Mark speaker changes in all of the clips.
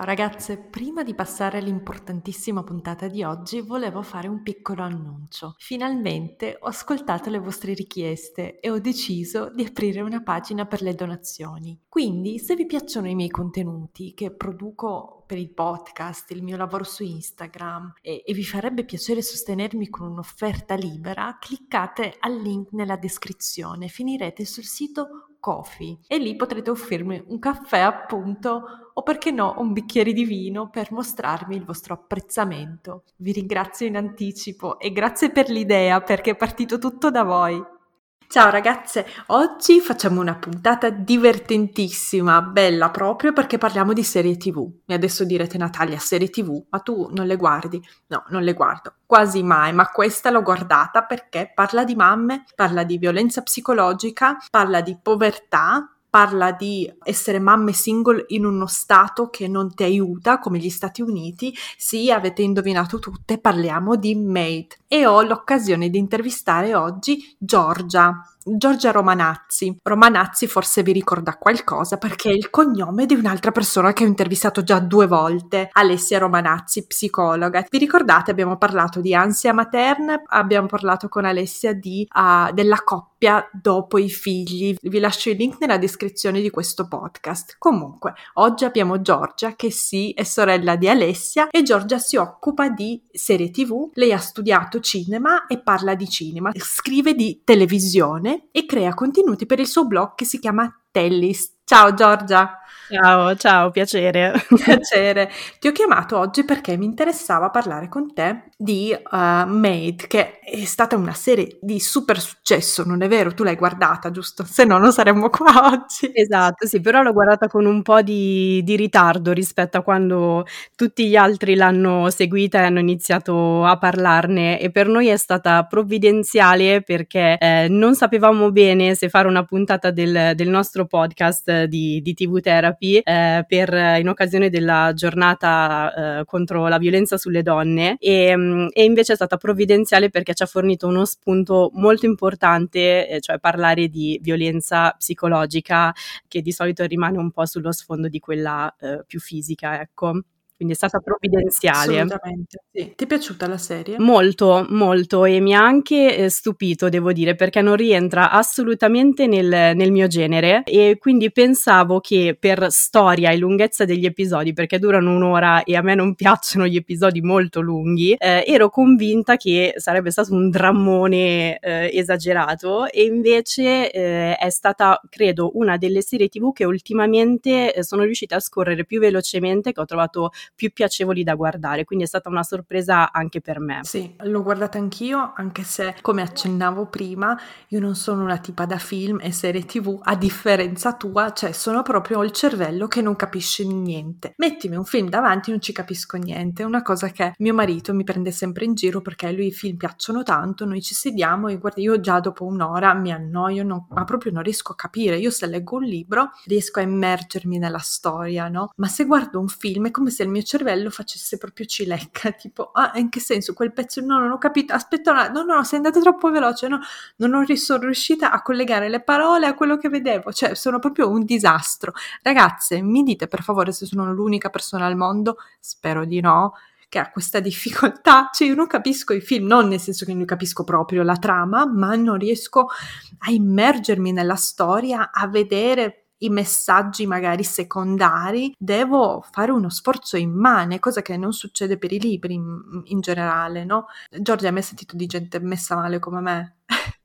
Speaker 1: Ciao ragazze, prima di passare all'importantissima puntata di oggi volevo fare un piccolo annuncio. Finalmente ho ascoltato le vostre richieste e ho deciso di aprire una pagina per le donazioni. Quindi se vi piacciono i miei contenuti che produco per il podcast, il mio lavoro su Instagram e, e vi farebbe piacere sostenermi con un'offerta libera, cliccate al link nella descrizione, finirete sul sito Coffee e lì potrete offrirmi un caffè appunto o perché no un bicchiere di vino per mostrarmi il vostro apprezzamento. Vi ringrazio in anticipo e grazie per l'idea perché è partito tutto da voi. Ciao ragazze, oggi facciamo una puntata divertentissima, bella proprio perché parliamo di serie tv. E adesso direte Natalia, serie tv, ma tu non le guardi? No, non le guardo, quasi mai, ma questa l'ho guardata perché parla di mamme, parla di violenza psicologica, parla di povertà, parla di essere mamme single in uno stato che non ti aiuta, come gli Stati Uniti. Sì, avete indovinato tutte, parliamo di Maid. E ho l'occasione di intervistare oggi Giorgia. Giorgia Romanazzi. Romanazzi forse vi ricorda qualcosa perché è il cognome di un'altra persona che ho intervistato già due volte, Alessia Romanazzi, psicologa. Vi ricordate? Abbiamo parlato di ansia materna, abbiamo parlato con Alessia di, uh, della coppia dopo i figli. Vi lascio il link nella descrizione di questo podcast. Comunque, oggi abbiamo Giorgia che sì, è sorella di Alessia e Giorgia si occupa di serie tv. Lei ha studiato cinema e parla di cinema, scrive di televisione e crea contenuti per il suo blog che si chiama Tellis. Ciao Giorgia!
Speaker 2: Ciao, ciao, piacere.
Speaker 1: Piacere. Ti ho chiamato oggi perché mi interessava parlare con te di uh, Maid, che è stata una serie di super successo, non è vero? Tu l'hai guardata, giusto? Se no non saremmo qua oggi.
Speaker 2: Esatto, sì, però l'ho guardata con un po' di, di ritardo rispetto a quando tutti gli altri l'hanno seguita e hanno iniziato a parlarne e per noi è stata provvidenziale perché eh, non sapevamo bene se fare una puntata del, del nostro podcast di, di TV Therapy Therapy eh, per, in occasione della giornata eh, contro la violenza sulle donne. E, mm, e, invece è stata provvidenziale perché ci ha fornito uno spunto molto importante, eh, cioè parlare di violenza psicologica che di solito rimane un po' sullo sfondo di quella eh, più fisica, ecco quindi è stata provvidenziale.
Speaker 1: Assolutamente, sì. Ti è piaciuta la serie?
Speaker 2: Molto, molto e mi ha anche eh, stupito, devo dire, perché non rientra assolutamente nel, nel, mio genere e quindi pensavo che per storia e lunghezza degli episodi, perché durano un'ora e a me non piacciono gli episodi molto lunghi, eh, ero convinta che sarebbe stato un drammone eh, esagerato e invece eh, è stata, credo, una delle serie tv che ultimamente eh, sono riuscita a scorrere più velocemente, che ho trovato più piacevoli da guardare, quindi è stata una sorpresa anche per me.
Speaker 1: Sì, l'ho guardata anch'io, anche se come accennavo prima, io non sono una tipa da film e serie tv, a differenza tua, cioè sono proprio il cervello che non capisce niente. Mettimi un film davanti, non ci capisco niente, è una cosa che mio marito mi prende sempre in giro perché a lui i film piacciono tanto, noi ci sediamo e guarda, io già dopo un'ora mi annoio, no, ma proprio non riesco a capire, io se leggo un libro riesco a immergermi nella storia, no? Ma se guardo un film è come se il mio cervello facesse proprio cilecca, tipo, ah, in che senso quel pezzo? No, non ho capito, aspetta, no, no, no, sei andato troppo veloce, no, non sono riuscita a collegare le parole a quello che vedevo, cioè sono proprio un disastro. Ragazze, mi dite per favore se sono l'unica persona al mondo, spero di no, che ha questa difficoltà, cioè io non capisco i film, non nel senso che non capisco proprio la trama, ma non riesco a immergermi nella storia, a vedere i messaggi magari secondari, devo fare uno sforzo immane, cosa che non succede per i libri in, in generale, no? Giorgia, hai mai sentito di gente messa male come me?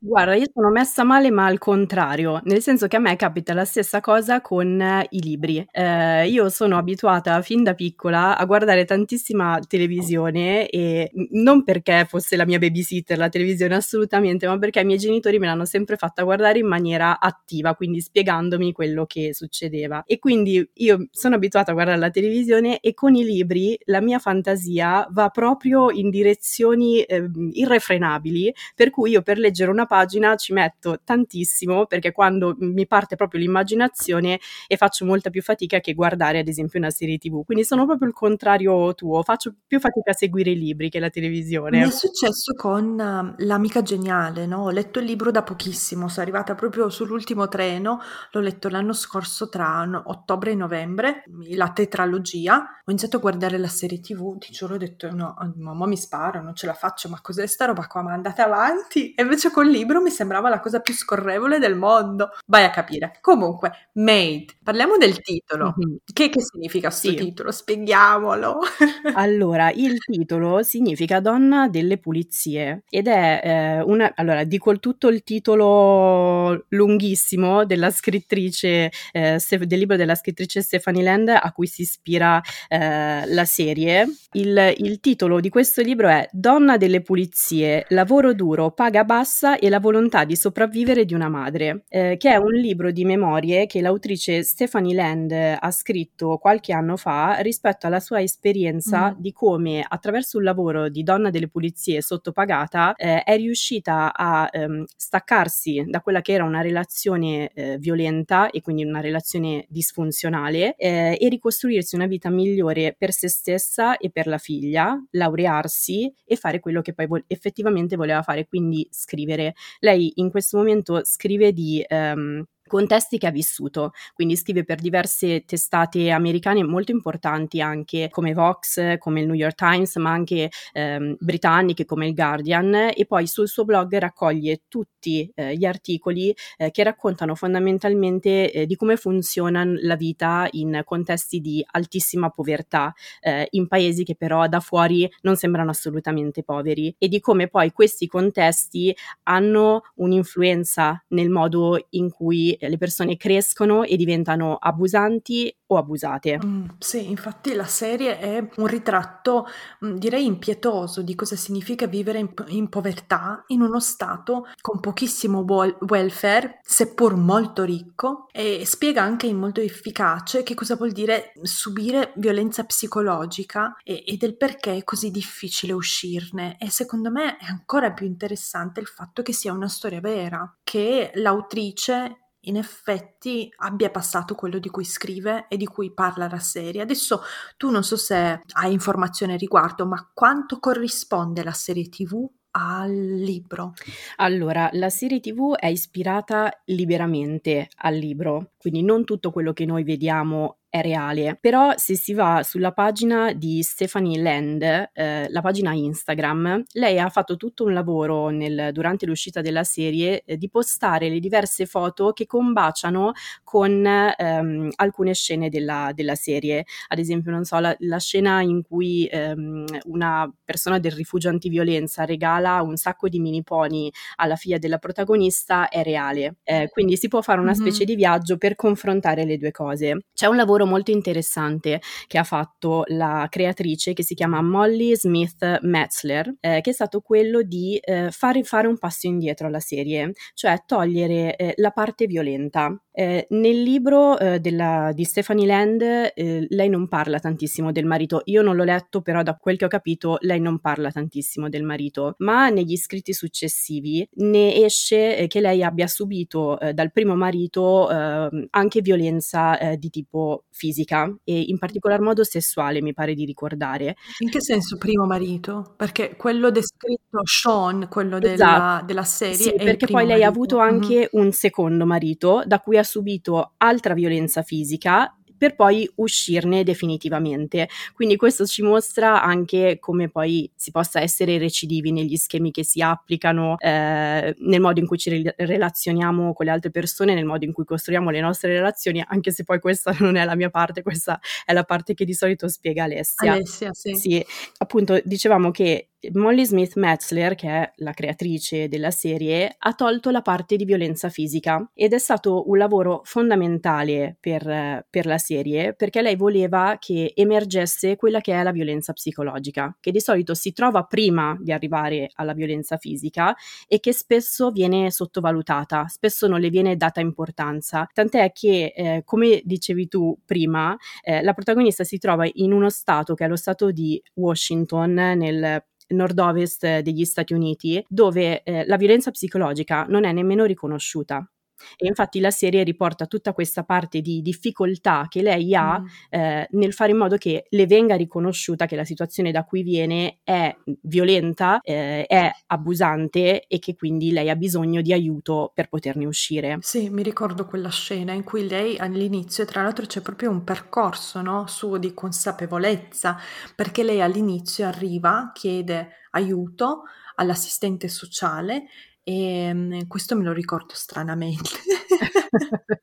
Speaker 2: Guarda, io sono messa male, ma al contrario, nel senso che a me capita la stessa cosa con eh, i libri. Eh, io sono abituata fin da piccola a guardare tantissima televisione e non perché fosse la mia babysitter la televisione assolutamente, ma perché i miei genitori me l'hanno sempre fatta guardare in maniera attiva, quindi spiegandomi quello che succedeva. E quindi io sono abituata a guardare la televisione e con i libri la mia fantasia va proprio in direzioni eh, irrefrenabili, per cui io per leggere una pagina ci metto tantissimo perché quando mi parte proprio l'immaginazione e faccio molta più fatica che guardare ad esempio una serie tv. Quindi sono proprio il contrario tuo, faccio più fatica a seguire i libri che la televisione.
Speaker 1: Mi è successo con uh, L'amica geniale, no? Ho letto il libro da pochissimo, sono arrivata proprio sull'ultimo treno, l'ho letto l'anno scorso tra ottobre e novembre, la tetralogia, ho iniziato a guardare la serie tv, ti giuro ho detto no, mamma mi sparo, non ce la faccio, ma cos'è sta roba qua? Ma andate avanti! E invece col libro mi sembrava la cosa più scorrevole del mondo. Vai a capire. Comunque, Made. Parliamo del titolo. Mm-hmm. Che, che, significa questo sì. titolo? Spieghiamolo.
Speaker 2: allora, il titolo significa Donna delle pulizie ed è eh, una... Allora, dico tutto il titolo lunghissimo della scrittrice, eh, del libro della scrittrice Stephanie Land a cui si ispira eh, la serie. Il, il titolo di questo libro è Donna delle pulizie, lavoro duro, paga bassa e la volontà di sopravvivere di una madre, eh, che è un libro di memorie che l'autrice Stephanie Land ha scritto qualche anno fa rispetto alla sua esperienza mm. di come attraverso un lavoro di donna delle pulizie sottopagata eh, è riuscita a ehm, staccarsi da quella che era una relazione eh, violenta e quindi una relazione disfunzionale eh, e ricostruirsi una vita migliore per se stessa e per la figlia, laurearsi e fare quello che poi vo- effettivamente voleva fare, quindi scrivere. Lei in questo momento scrive di ehm, contesti che ha vissuto, quindi scrive per diverse testate americane molto importanti anche come Vox, come il New York Times, ma anche ehm, britanniche come il Guardian. E poi sul suo blog raccoglie tutti eh, gli articoli eh, che raccontano fondamentalmente eh, di come funziona la vita in contesti di altissima povertà eh, in paesi che però da fuori non sembrano assolutamente poveri e di come poi questi contesti hanno un'influenza nel modo in cui le persone crescono e diventano abusanti o abusate.
Speaker 1: Mm, sì, infatti la serie è un ritratto, mm, direi impietoso, di cosa significa vivere in, in povertà in uno stato con pochissimo wel- welfare, seppur molto ricco, e spiega anche in modo efficace che cosa vuol dire subire violenza psicologica e, e del perché è così difficile uscirne. E secondo me è ancora più interessante il fatto che sia una storia vera, che l'autrice in effetti abbia passato quello di cui scrive e di cui parla la serie. Adesso tu non so se hai informazioni a riguardo, ma quanto corrisponde la serie TV al libro?
Speaker 2: Allora, la serie TV è ispirata liberamente al libro, quindi non tutto quello che noi vediamo è reale. Però se si va sulla pagina di Stephanie Land, eh, la pagina Instagram, lei ha fatto tutto un lavoro nel, durante l'uscita della serie eh, di postare le diverse foto che combaciano con ehm, alcune scene della, della, serie. Ad esempio, non so, la, la scena in cui ehm, una persona del rifugio antiviolenza regala un sacco di mini pony alla figlia della protagonista è reale. Eh, quindi si può fare una specie mm-hmm. di viaggio per confrontare le due cose. C'è un lavoro molto interessante che ha fatto la creatrice che si chiama Molly Smith Metzler, eh, che è stato quello di eh, fare, fare un passo indietro alla serie, cioè togliere eh, la parte violenta. Eh, nel libro eh, della, di Stephanie Land eh, lei non parla tantissimo del marito, io non l'ho letto però da quel che ho capito lei non parla tantissimo del marito, ma negli scritti successivi ne esce che lei abbia subito dal primo marito ehm, anche violenza di tipo fisica e in particolar modo sessuale, mi pare di ricordare.
Speaker 1: In che senso primo marito? Perché quello descritto Sean, quello esatto. della, della, serie,
Speaker 2: sì, perché poi lei
Speaker 1: marito.
Speaker 2: ha avuto anche mm-hmm. un secondo marito da cui ha subito altra violenza fisica per poi uscirne definitivamente. Quindi questo ci mostra anche come poi si possa essere recidivi negli schemi che si applicano, eh, nel modo in cui ci re- relazioniamo con le altre persone, nel modo in cui costruiamo le nostre relazioni, anche se poi questa non è la mia parte, questa è la parte che di solito spiega Alessia.
Speaker 1: Alessia, sì.
Speaker 2: Sì, appunto dicevamo che Molly Smith Metzler, che è la creatrice della serie, ha tolto la parte di violenza fisica ed è stato un lavoro fondamentale per, per, la serie perché lei voleva che emergesse quella che è la violenza psicologica, che di solito si trova prima di arrivare alla violenza fisica e che spesso viene sottovalutata, spesso non le viene data importanza. Tant'è che, eh, come dicevi tu prima, eh, la protagonista si trova in uno stato che è lo stato di Washington nel nord-ovest degli Stati Uniti, dove eh, la violenza psicologica non è nemmeno riconosciuta. E infatti la serie riporta tutta questa parte di difficoltà che lei ha mm. eh, nel fare in modo che le venga riconosciuta che la situazione da cui viene è violenta, eh, è abusante e che quindi lei ha bisogno di aiuto per poterne uscire.
Speaker 1: Sì, mi ricordo quella scena in cui lei all'inizio, e tra l'altro c'è proprio un percorso no, suo di consapevolezza, perché lei all'inizio arriva, chiede aiuto all'assistente sociale e ehm, questo me lo ricordo stranamente.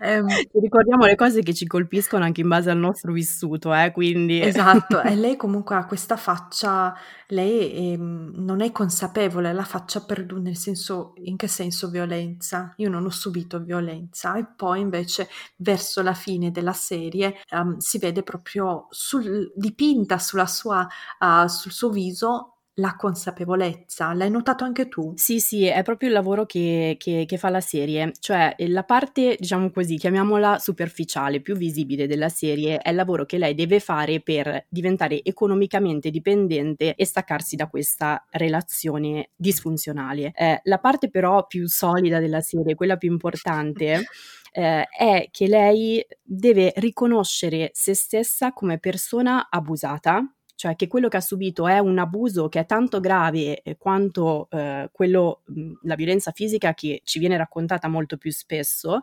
Speaker 2: Ehm, ricordiamo le cose che ci colpiscono anche in base al nostro vissuto, eh, quindi...
Speaker 1: Esatto, e lei comunque ha questa faccia, lei ehm, non è consapevole, la faccia per nel senso, in che senso violenza? Io non ho subito violenza e poi invece verso la fine della serie um, si vede proprio sul, dipinta sulla sua, uh, sul suo viso la consapevolezza, l'hai notato anche tu?
Speaker 2: Sì, sì, è proprio il lavoro che, che, che fa la serie, cioè la parte, diciamo così, chiamiamola superficiale, più visibile della serie, è il lavoro che lei deve fare per diventare economicamente dipendente e staccarsi da questa relazione disfunzionale. Eh, la parte però più solida della serie, quella più importante, eh, è che lei deve riconoscere se stessa come persona abusata cioè che quello che ha subito è un abuso che è tanto grave eh, quanto eh, quello, mh, la violenza fisica che ci viene raccontata molto più spesso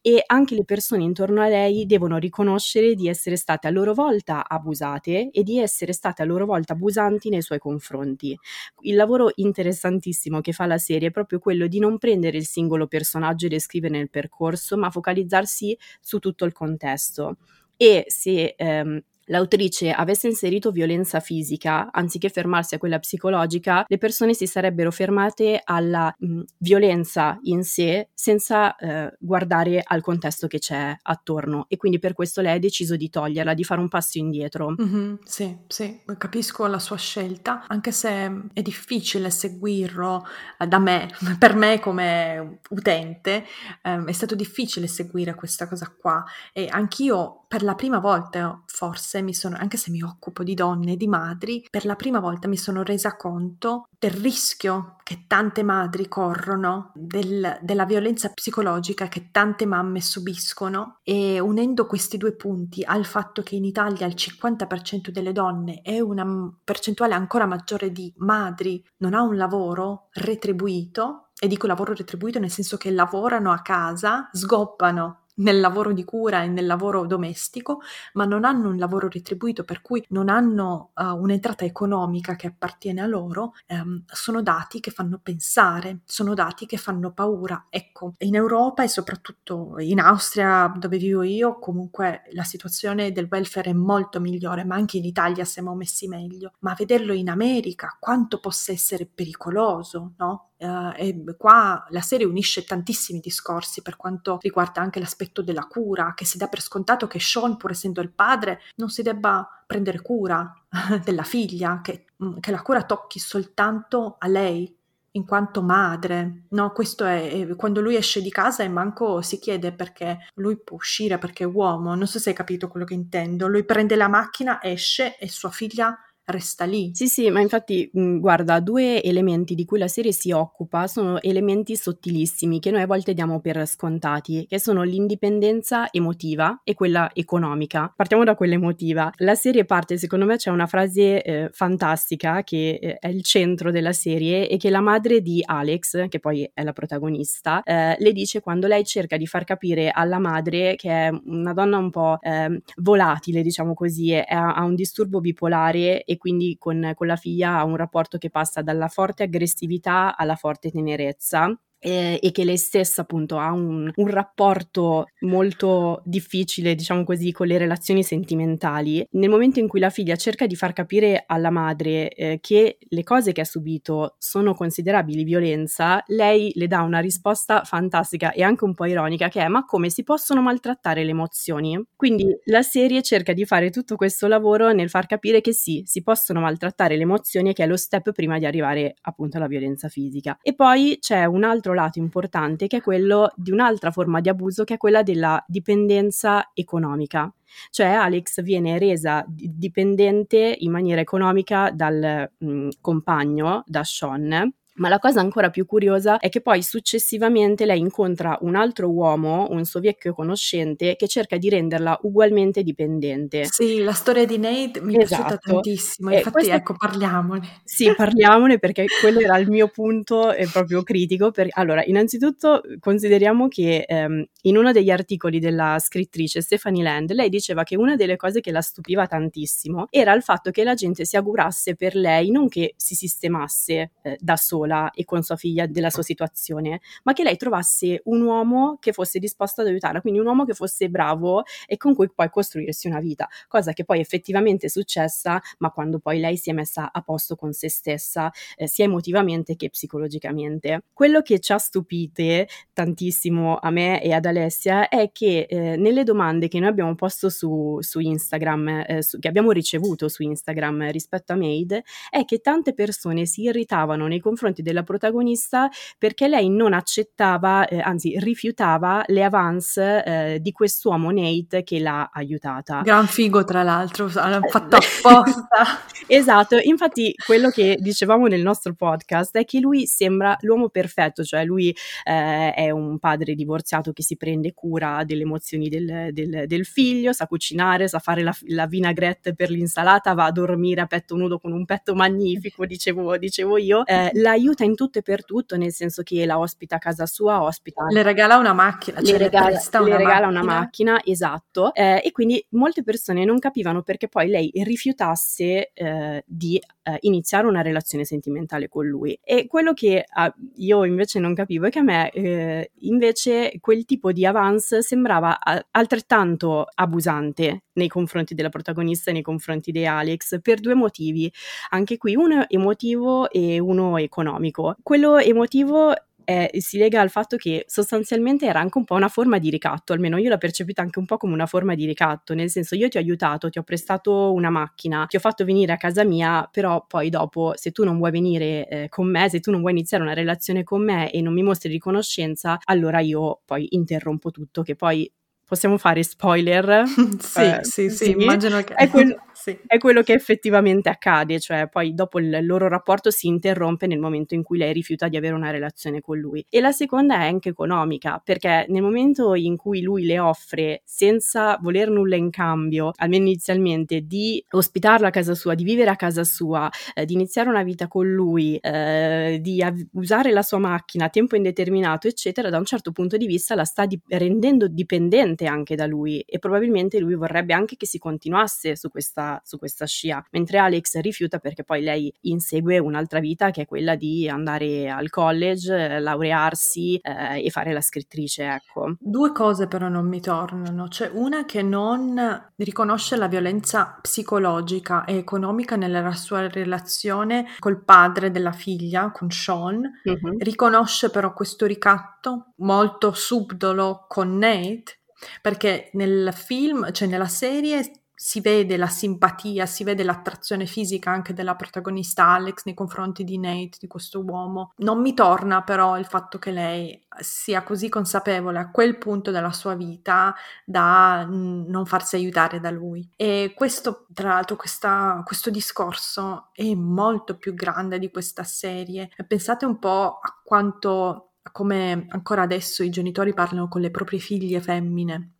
Speaker 2: e anche le persone intorno a lei devono riconoscere di essere state a loro volta abusate e di essere state a loro volta abusanti nei suoi confronti. Il lavoro interessantissimo che fa la serie è proprio quello di non prendere il singolo personaggio e descrivere il percorso, ma focalizzarsi su tutto il contesto e se ehm, l'autrice avesse inserito violenza fisica, anziché fermarsi a quella psicologica, le persone si sarebbero fermate alla mh, violenza in sé senza eh, guardare al contesto che c'è attorno e quindi per questo lei ha deciso di toglierla, di fare un passo indietro.
Speaker 1: Mm-hmm, sì, sì, capisco la sua scelta, anche se è difficile seguirlo eh, da me, per me come utente, eh, è stato difficile seguire questa cosa qua e anch'io per la prima volta forse mi sono, anche se mi occupo di donne e di madri, per la prima volta mi sono resa conto del rischio che tante madri corrono, del, della violenza psicologica che tante mamme subiscono. E unendo questi due punti al fatto che in Italia il 50% delle donne e una percentuale ancora maggiore di madri non ha un lavoro retribuito, e dico lavoro retribuito nel senso che lavorano a casa, sgobbano nel lavoro di cura e nel lavoro domestico, ma non hanno un lavoro retribuito, per cui non hanno uh, un'entrata economica che appartiene a loro, um, sono dati che fanno pensare, sono dati che fanno paura. Ecco, in Europa e soprattutto in Austria, dove vivo io, comunque la situazione del welfare è molto migliore, ma anche in Italia siamo messi meglio. Ma vederlo in America, quanto possa essere pericoloso, no? Uh, e qua la serie unisce tantissimi discorsi per quanto riguarda anche l'aspetto della cura, che si dà per scontato che Sean, pur essendo il padre, non si debba prendere cura della figlia, che, mm, che la cura tocchi soltanto a lei, in quanto madre. No, questo è, è, quando lui esce di casa e manco si chiede perché lui può uscire perché è uomo. Non so se hai capito quello che intendo. Lui prende la macchina, esce e sua figlia resta lì.
Speaker 2: Sì, sì, ma infatti, mh, guarda, due elementi di cui la serie si occupa sono elementi sottilissimi che noi a volte diamo per scontati, che sono l'indipendenza emotiva e quella economica. Partiamo da quella emotiva. La serie parte, secondo me, c'è una frase eh, fantastica che eh, è il centro della serie e che la madre di Alex, che poi è la protagonista, eh, le dice quando lei cerca di far capire alla madre che è una donna un po' ehm, volatile, diciamo così, ha un disturbo bipolare e quindi con, con la figlia ha un rapporto che passa dalla forte aggressività alla forte tenerezza eh, e che lei stessa appunto ha un, un, rapporto molto difficile, diciamo così, con le relazioni sentimentali, nel momento in cui la figlia cerca di far capire alla madre eh, che le cose che ha subito sono considerabili violenza, lei le dà una risposta fantastica e anche un po' ironica che è ma come si possono maltrattare le emozioni? Quindi la serie cerca di fare tutto questo lavoro nel far capire che sì, si possono maltrattare le emozioni che è lo step prima di arrivare appunto alla violenza fisica. E poi c'è un altro altro lato importante che è quello di un'altra forma di abuso che è quella della dipendenza economica. Cioè Alex viene resa dipendente in maniera economica dal mh, compagno, da Sean, ma la cosa ancora più curiosa è che poi successivamente lei incontra un altro uomo, un suo vecchio conoscente, che cerca di renderla ugualmente dipendente.
Speaker 1: Sì, la storia di Nate mi esatto. è piaciuta esatto. tantissimo, infatti questa... ecco parliamone.
Speaker 2: Sì, parliamone perché quello era il mio punto eh, proprio critico. Per... Allora, innanzitutto consideriamo che ehm, in uno degli articoli della scrittrice Stephanie Land, lei diceva che una delle cose che la stupiva tantissimo era il fatto che la gente si augurasse per lei non che si sistemasse eh, da sola, sola e con sua figlia della sua situazione, ma che lei trovasse un uomo che fosse disposto ad aiutarla, quindi un uomo che fosse bravo e con cui poi costruirsi una vita, cosa che poi effettivamente è successa, ma quando poi lei si è messa a posto con se stessa, eh, sia emotivamente che psicologicamente. Quello che ci ha stupite tantissimo a me e ad Alessia è che eh, nelle domande che noi abbiamo posto su, su Instagram, eh, su, che abbiamo ricevuto su Instagram rispetto a Maid, è che tante persone si irritavano nei confronti confronti della protagonista perché lei non accettava, eh, anzi rifiutava le avance eh, di quest'uomo Nate che l'ha aiutata.
Speaker 1: Gran figo tra l'altro, l'hanno fatto apposta.
Speaker 2: esatto, infatti quello che dicevamo nel nostro podcast è che lui sembra l'uomo perfetto, cioè lui eh, è un padre divorziato che si prende cura delle emozioni del, del, del figlio, sa cucinare, sa fare la, la, vinagrette per l'insalata, va a dormire a petto nudo con un petto magnifico, dicevo, dicevo io. Eh, la aiuta in tutto e per tutto, nel senso che la ospita a casa sua, ospita...
Speaker 1: Le regala una macchina,
Speaker 2: cioè le regala, le una, regala macchina. una macchina, esatto, eh, e quindi molte persone non capivano perché poi lei rifiutasse eh, di eh, iniziare una relazione sentimentale con lui. E quello che ah, io invece non capivo è che a me eh, invece quel tipo di avance sembrava altrettanto abusante nei confronti della protagonista e nei confronti di Alex per due motivi. Anche qui uno emotivo e uno economico. Quello emotivo eh, si lega al fatto che sostanzialmente era anche un po' una forma di ricatto, almeno io l'ho percepita anche un po' come una forma di ricatto, nel senso io ti ho aiutato, ti ho prestato una macchina, ti ho fatto venire a casa mia, però poi dopo se tu non vuoi venire eh, con me, se tu non vuoi iniziare una relazione con me e non mi mostri riconoscenza, allora io poi interrompo tutto, che poi possiamo fare spoiler?
Speaker 1: sì, eh, sì, sì, sì, immagino che...
Speaker 2: È quello, sì. È quello che effettivamente accade, cioè poi dopo il loro rapporto si interrompe nel momento in cui lei rifiuta di avere una relazione con lui. E la seconda è anche economica, perché nel momento in cui lui le offre, senza voler nulla in cambio, almeno inizialmente, di ospitarla a casa sua, di vivere a casa sua, eh, di iniziare una vita con lui, eh, di av- usare la sua macchina a tempo indeterminato, eccetera, da un certo punto di vista la sta di- rendendo dipendente anche da lui e probabilmente lui vorrebbe anche che si continuasse su questa su questa scia, mentre Alex rifiuta perché poi lei insegue un'altra vita che è quella di andare al college, laurearsi eh, e fare la scrittrice, ecco.
Speaker 1: Due cose però non mi tornano, cioè una che non riconosce la violenza psicologica e economica nella sua relazione col padre della figlia, con Sean, mm-hmm. riconosce però questo ricatto molto subdolo con Nate perché nel film, cioè nella serie si vede la simpatia, si vede l'attrazione fisica anche della protagonista Alex nei confronti di Nate, di questo uomo. Non mi torna però il fatto che lei sia così consapevole a quel punto della sua vita da non farsi aiutare da lui. E questo, tra l'altro, questa, questo discorso è molto più grande di questa serie. Pensate un po' a quanto, come ancora adesso i genitori parlano con le proprie figlie femmine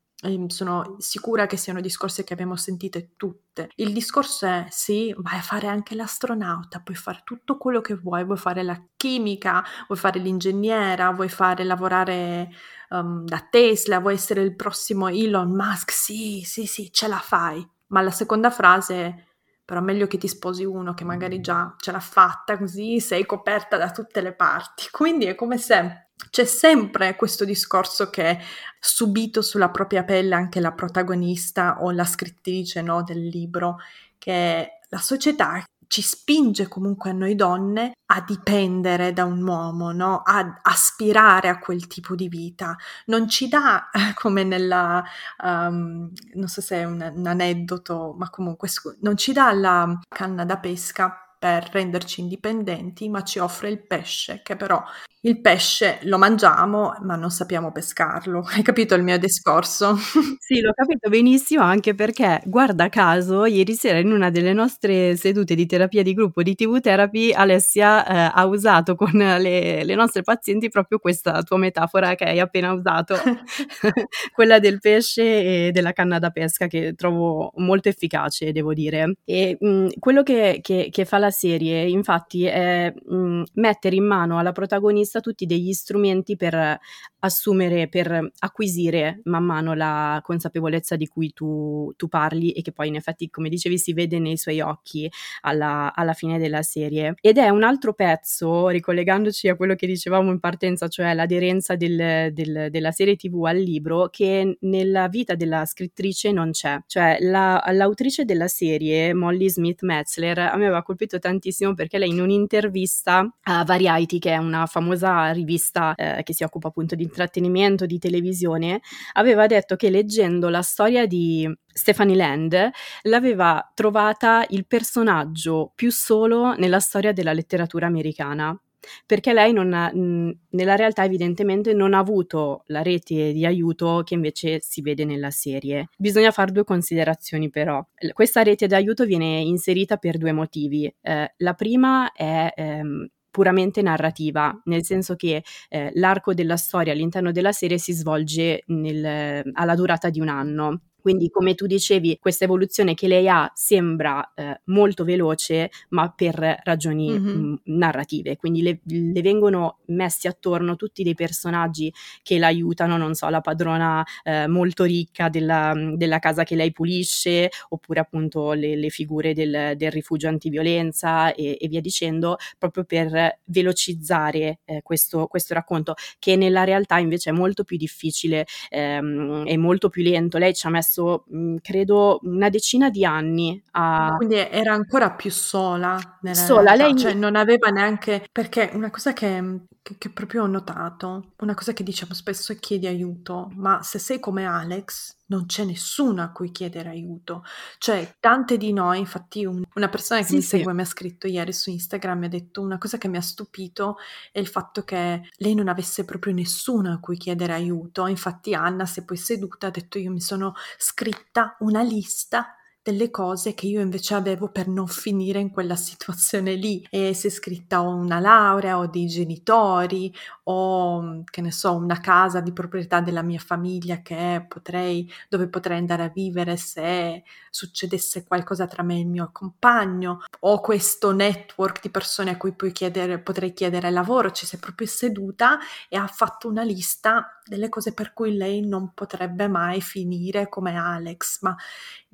Speaker 1: sono sicura che siano discorsi che abbiamo sentite tutte. Il discorso è sì, vai a fare anche l'astronauta, puoi fare tutto quello che vuoi, vuoi fare la chimica, vuoi fare l'ingegnera, vuoi fare lavorare um, da Tesla, vuoi essere il prossimo Elon Musk, sì, sì, sì, ce la fai. Ma la seconda frase però meglio che ti sposi uno che magari già ce l'ha fatta, così sei coperta da tutte le parti. Quindi è come se c'è sempre questo discorso che subito sulla propria pelle anche la protagonista o la scrittrice no, del libro, che la società ci spinge comunque a noi donne a dipendere da un uomo, no? a aspirare a quel tipo di vita. Non ci dà, come nella, um, non so se è un, un aneddoto, ma comunque non ci dà la canna da pesca per renderci indipendenti, ma ci offre il pesce, che però il pesce lo mangiamo, ma non sappiamo pescarlo. Hai capito il mio discorso?
Speaker 2: Sì, l'ho capito benissimo, anche perché, guarda caso, ieri sera in una delle nostre sedute di terapia di gruppo di TV Therapy, Alessia eh, ha usato con le, le, nostre pazienti proprio questa tua metafora che hai appena usato, quella del pesce e della canna da pesca, che trovo molto efficace, devo dire. E mh, mm, quello che, che, che, fa la serie, infatti, è mh, mm, mettere in mano alla protagonista tutti degli strumenti per assumere, per acquisire man mano la consapevolezza di cui tu, tu, parli e che poi in effetti, come dicevi, si vede nei suoi occhi alla, alla fine della serie. Ed è un altro pezzo, ricollegandoci a quello che dicevamo in partenza, cioè l'aderenza del, del, della serie TV al libro, che nella vita della scrittrice non c'è. Cioè la, l'autrice della serie, Molly Smith Metzler, a me aveva colpito tantissimo perché lei in un'intervista a Variety, che è una famosa rivista eh, che si occupa appunto di intrattenimento, di televisione, aveva detto che leggendo la storia di Stephanie Land l'aveva trovata il personaggio più solo nella storia della letteratura americana perché lei ha, nella realtà evidentemente non ha avuto la rete di aiuto che invece si vede nella serie. Bisogna fare due considerazioni però. Questa rete di aiuto viene inserita per due motivi. Eh, la prima è ehm, puramente narrativa, nel senso che eh, l'arco della storia all'interno della serie si svolge nel, alla durata di un anno. Quindi, come tu dicevi, questa evoluzione che lei ha sembra eh, molto veloce, ma per ragioni mm-hmm. mh, narrative. Quindi le, le, vengono messi attorno tutti dei personaggi che l'aiutano, non so, la padrona eh, molto ricca della, della, casa che lei pulisce, oppure appunto le, le figure del, del, rifugio antiviolenza e, e, via dicendo, proprio per velocizzare eh, questo, questo, racconto, che nella realtà invece è molto più difficile ehm, e molto più lento. Lei ci ha messo messo, mhmm, credo, una decina di anni a
Speaker 1: Quindi era ancora più sola nella Sola, realtà, lei cioè non aveva neanche perché una cosa che mhmm, che che proprio ho notato, una cosa che diciamo spesso è chiedi aiuto, ma se sei come Alex non c'è nessuno a cui chiedere aiuto. Cioè, tante di noi, infatti un una persona che Sì, mi sì. segue mi ha scritto ieri su Instagram, mi ha detto: "Una cosa che mi ha stupito è il fatto che lei non avesse proprio nessuno a cui chiedere aiuto". Infatti Anna si è poi seduta, ha detto: "Io mi sono scritta una lista delle cose che io invece avevo per non finire in quella situazione lì. E è scritta o una laurea o dei genitori o che ne so una casa di proprietà della mia famiglia che potrei dove potrei andare a vivere se succedesse qualcosa tra me e il mio compagno. O questo network di persone a cui puoi chiedere, potrei chiedere lavoro ci si è proprio seduta e ha fatto una lista delle cose per cui lei non potrebbe mai finire come Alex ma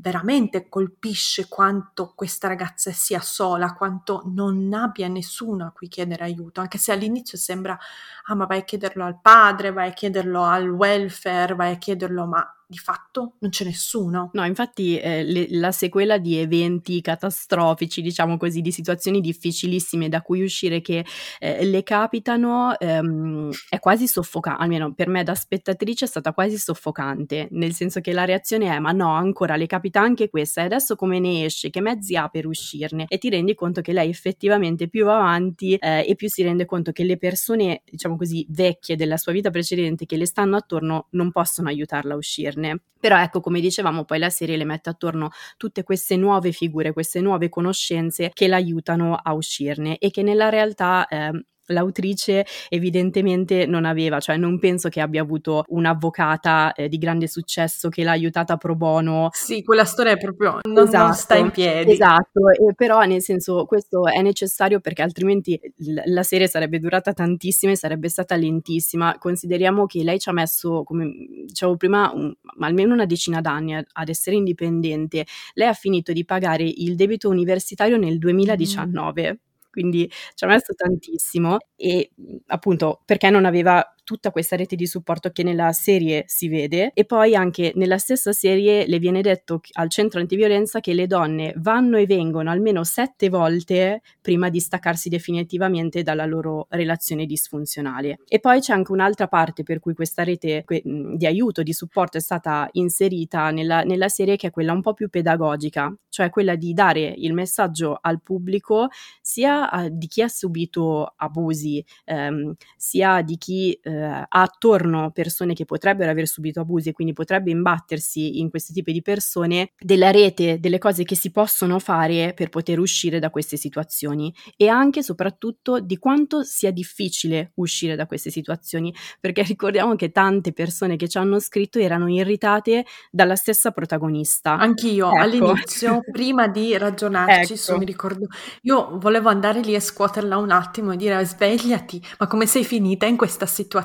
Speaker 1: veramente colpisce quanto questa ragazza sia sola, quanto non abbia nessuno a cui chiedere aiuto, anche se all'inizio sembra, ah ma vai a chiederlo al padre, vai a chiederlo al welfare, vai a chiederlo, ma di fatto non c'è nessuno.
Speaker 2: No, infatti eh, le, la sequela di eventi catastrofici, diciamo così, di situazioni difficilissime da cui uscire che eh, le capitano ehm, è quasi soffocante, almeno per me da spettatrice è stata quasi soffocante, nel senso che la reazione è ma no, ancora le capita anche questa e adesso come ne esce, che mezzi ha per uscirne? E ti rendi conto che lei effettivamente più va avanti eh, e più si rende conto che le persone, diciamo così, vecchie della sua vita precedente che le stanno attorno non possono aiutarla a uscirne uscirne. Però ecco, come dicevamo, poi la serie le mette attorno tutte queste nuove figure, queste nuove conoscenze che l'aiutano a uscirne e che nella realtà eh, l'autrice evidentemente non aveva, cioè non penso che abbia avuto un'avvocata eh, di grande successo che l'ha aiutata pro bono.
Speaker 1: Sì, quella storia è proprio non, esatto, non sta in piedi.
Speaker 2: Esatto, e però nel senso questo è necessario perché altrimenti l- la serie sarebbe durata tantissimo e sarebbe stata lentissima. Consideriamo che lei ci ha messo, come dicevo prima, un, almeno una decina d'anni a- ad essere indipendente. Lei ha finito di pagare il debito universitario nel 2019. Mm quindi ci ha messo tantissimo e appunto perché non aveva tutta questa rete di supporto che nella serie si vede e poi anche nella stessa serie le viene detto al centro antiviolenza che le donne vanno e vengono almeno sette volte prima di staccarsi definitivamente dalla loro relazione disfunzionale. E poi c'è anche un'altra parte per cui questa rete di aiuto, di supporto è stata inserita nella, nella serie che è quella un po' più pedagogica, cioè quella di dare il messaggio al pubblico sia a, di chi ha subito abusi, ehm, sia di chi eh, ha attorno persone che potrebbero aver subito abusi e quindi potrebbe imbattersi in questi tipi di persone, della rete, delle cose che si possono fare per poter uscire da queste situazioni e anche e soprattutto di quanto sia difficile uscire da queste situazioni, perché ricordiamo che tante persone che ci hanno scritto erano irritate dalla stessa protagonista.
Speaker 1: Anch'io ecco. all'inizio, prima di ragionarci ecco. su, mi ricordo, io volevo andare lì e scuoterla un attimo e dire svegliati, ma come sei finita in questa situazione?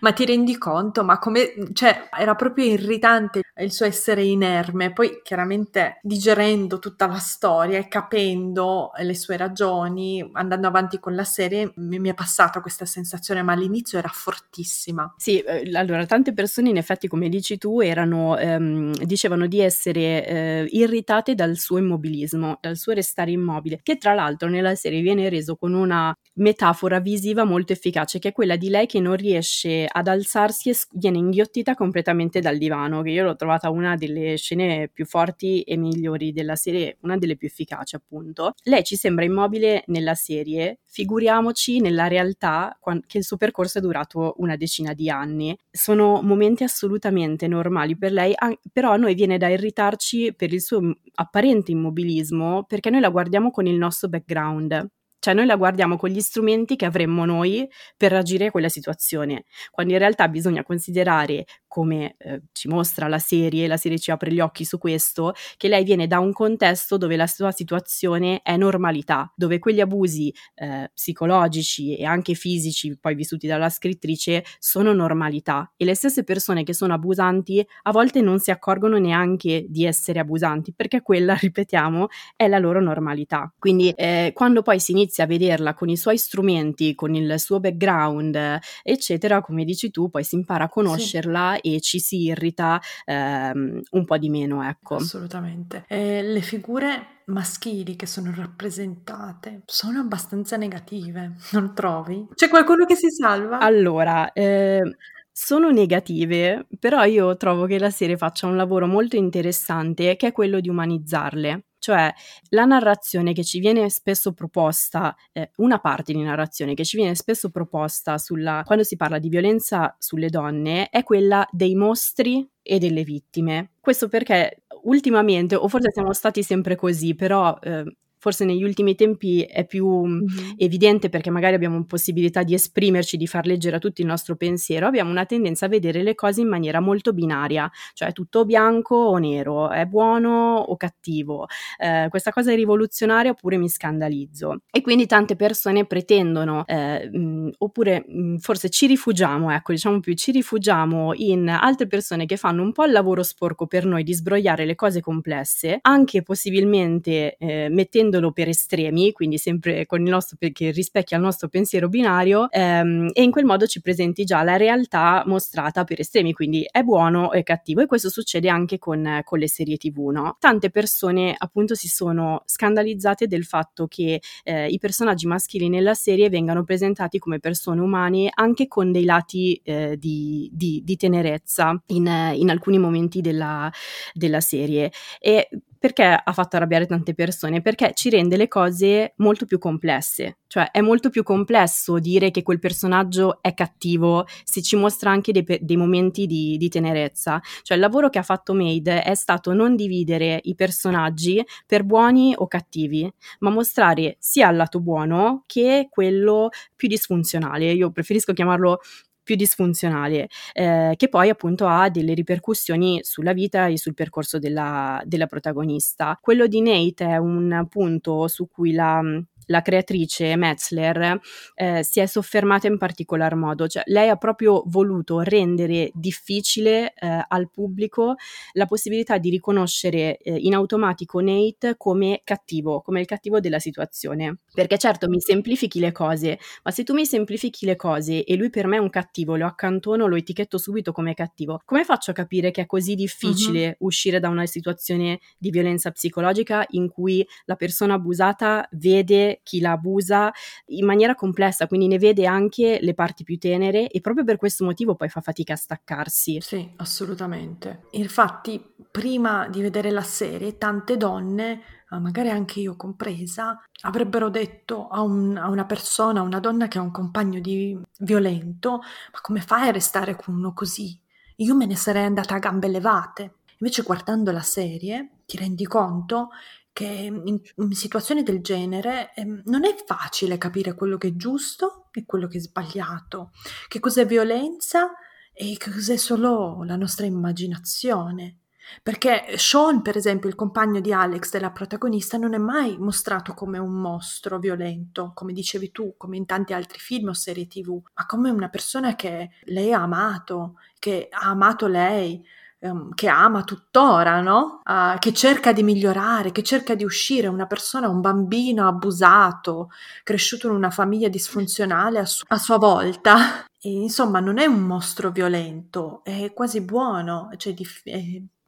Speaker 1: Ma ti rendi conto? Ma come, cioè, era proprio irritante il suo essere inerme, poi chiaramente digerendo tutta la storia e capendo le sue ragioni, andando avanti con la serie, mi, mi è passata questa sensazione, ma all'inizio era fortissima.
Speaker 2: Sì, eh, allora tante persone in effetti, come dici tu, erano, ehm, dicevano di essere eh, irritate dal suo immobilismo, dal suo restare immobile, che tra l'altro nella serie viene reso con una metafora visiva molto efficace, che è quella di lei che non riesce ad alzarsi e viene inghiottita completamente dal divano, che io l'ho trovata una delle scene più forti e migliori della serie, una delle più efficaci appunto. Lei ci sembra immobile nella serie, figuriamoci nella realtà che il suo percorso è durato una decina di anni. Sono momenti assolutamente normali per lei, però a noi viene da irritarci per il suo apparente immobilismo perché noi la guardiamo con il nostro background. Cioè noi la guardiamo con gli strumenti che avremmo noi per agire a quella situazione, quando in realtà bisogna considerare, come eh, ci mostra la serie, la serie ci apre gli occhi su questo, che lei viene da un contesto dove la sua situazione è normalità, dove quegli abusi eh, psicologici e anche fisici poi vissuti dalla scrittrice sono normalità e le stesse persone che sono abusanti a volte non si accorgono neanche di essere abusanti perché quella, ripetiamo, è la loro normalità. Quindi eh, quando poi si inizia inizia a vederla con i suoi strumenti, con il suo background, eccetera, come dici tu, poi si impara a conoscerla sì. e ci si irrita ehm, un po' di meno, ecco.
Speaker 1: Assolutamente. Eh, le figure maschili che sono rappresentate sono abbastanza negative, non trovi? C'è qualcuno che si salva?
Speaker 2: Allora, eh, sono negative, però io trovo che la serie faccia un lavoro molto interessante che è quello di umanizzarle. Cioè la narrazione che ci viene spesso proposta, eh, una parte di narrazione che ci viene spesso proposta sulla, quando si parla di violenza sulle donne è quella dei mostri e delle vittime. Questo perché ultimamente, o forse siamo stati sempre così, però eh, forse negli ultimi tempi è più mm-hmm. evidente perché magari abbiamo possibilità di esprimerci, di far leggere a tutti il nostro pensiero, abbiamo una tendenza a vedere le cose in maniera molto binaria, cioè tutto bianco o nero, è buono o cattivo, eh, questa cosa è rivoluzionaria oppure mi scandalizzo. E quindi tante persone pretendono, eh, mh, mm, oppure mh, mm, forse ci rifugiamo, ecco diciamo più, ci rifugiamo in altre persone che fanno un po' il lavoro sporco per noi di sbrogliare le cose complesse, anche possibilmente eh, mettendo vedendolo per estremi, quindi sempre con il nostro, che rispecchia il nostro pensiero binario, ehm, e in quel modo ci presenti già la realtà mostrata per estremi, quindi è buono o è cattivo. E questo succede anche con, con le serie TV, no? Tante persone appunto si sono scandalizzate del fatto che eh, i personaggi maschili nella serie vengano presentati come persone umane anche con dei lati eh, di, di, di, tenerezza in, in alcuni momenti della, della serie. E perché ha fatto arrabbiare tante persone? Perché ci rende le cose molto più complesse, cioè è molto più complesso dire che quel personaggio è cattivo se ci mostra anche dei, dei momenti di, di, tenerezza. Cioè il lavoro che ha fatto Made è stato non dividere i personaggi per buoni o cattivi, ma mostrare sia il lato buono che quello più disfunzionale. Io preferisco chiamarlo più disfunzionale, eh, che poi appunto ha delle ripercussioni sulla vita e sul percorso della, della protagonista. Quello di Nate è un punto su cui la la creatrice Metzler eh, si è soffermata in particolar modo, cioè lei ha proprio voluto rendere difficile eh, al pubblico la possibilità di riconoscere eh, in automatico Nate come cattivo, come il cattivo della situazione. Perché certo mi semplifichi le cose, ma se tu mi semplifichi le cose e lui per me è un cattivo, lo accantono, lo etichetto subito come cattivo, come faccio a capire che è così difficile uh-huh. uscire da una situazione di violenza psicologica in cui la persona abusata vede chi la abusa in maniera complessa, quindi ne vede anche le parti più tenere e proprio per questo motivo poi fa fatica a staccarsi.
Speaker 1: Sì, assolutamente. Infatti, prima di vedere la serie, tante donne magari anche io compresa, avrebbero detto a, un, a, una persona, a una donna che ha un compagno di, violento, ma come fai a restare con uno così? Io me ne sarei andata a gambe levate. Invece guardando la serie ti rendi conto che in, in situazioni del genere eh, non è facile capire quello che è giusto e quello che è sbagliato, che cos'è violenza e che cos'è solo la nostra immaginazione. Perché Sean, per esempio, il compagno di Alex della protagonista, non è mai mostrato come un mostro violento, come dicevi tu, come in tanti altri film o serie tv, ma come una persona che lei ha amato, che ha amato lei, um, che ama tuttora, no? Uh, che cerca di migliorare, che cerca di uscire, una persona, un bambino abusato, cresciuto in una famiglia disfunzionale a, su- a sua volta. E, insomma, non è un mostro violento, è quasi buono, cioè dif- è,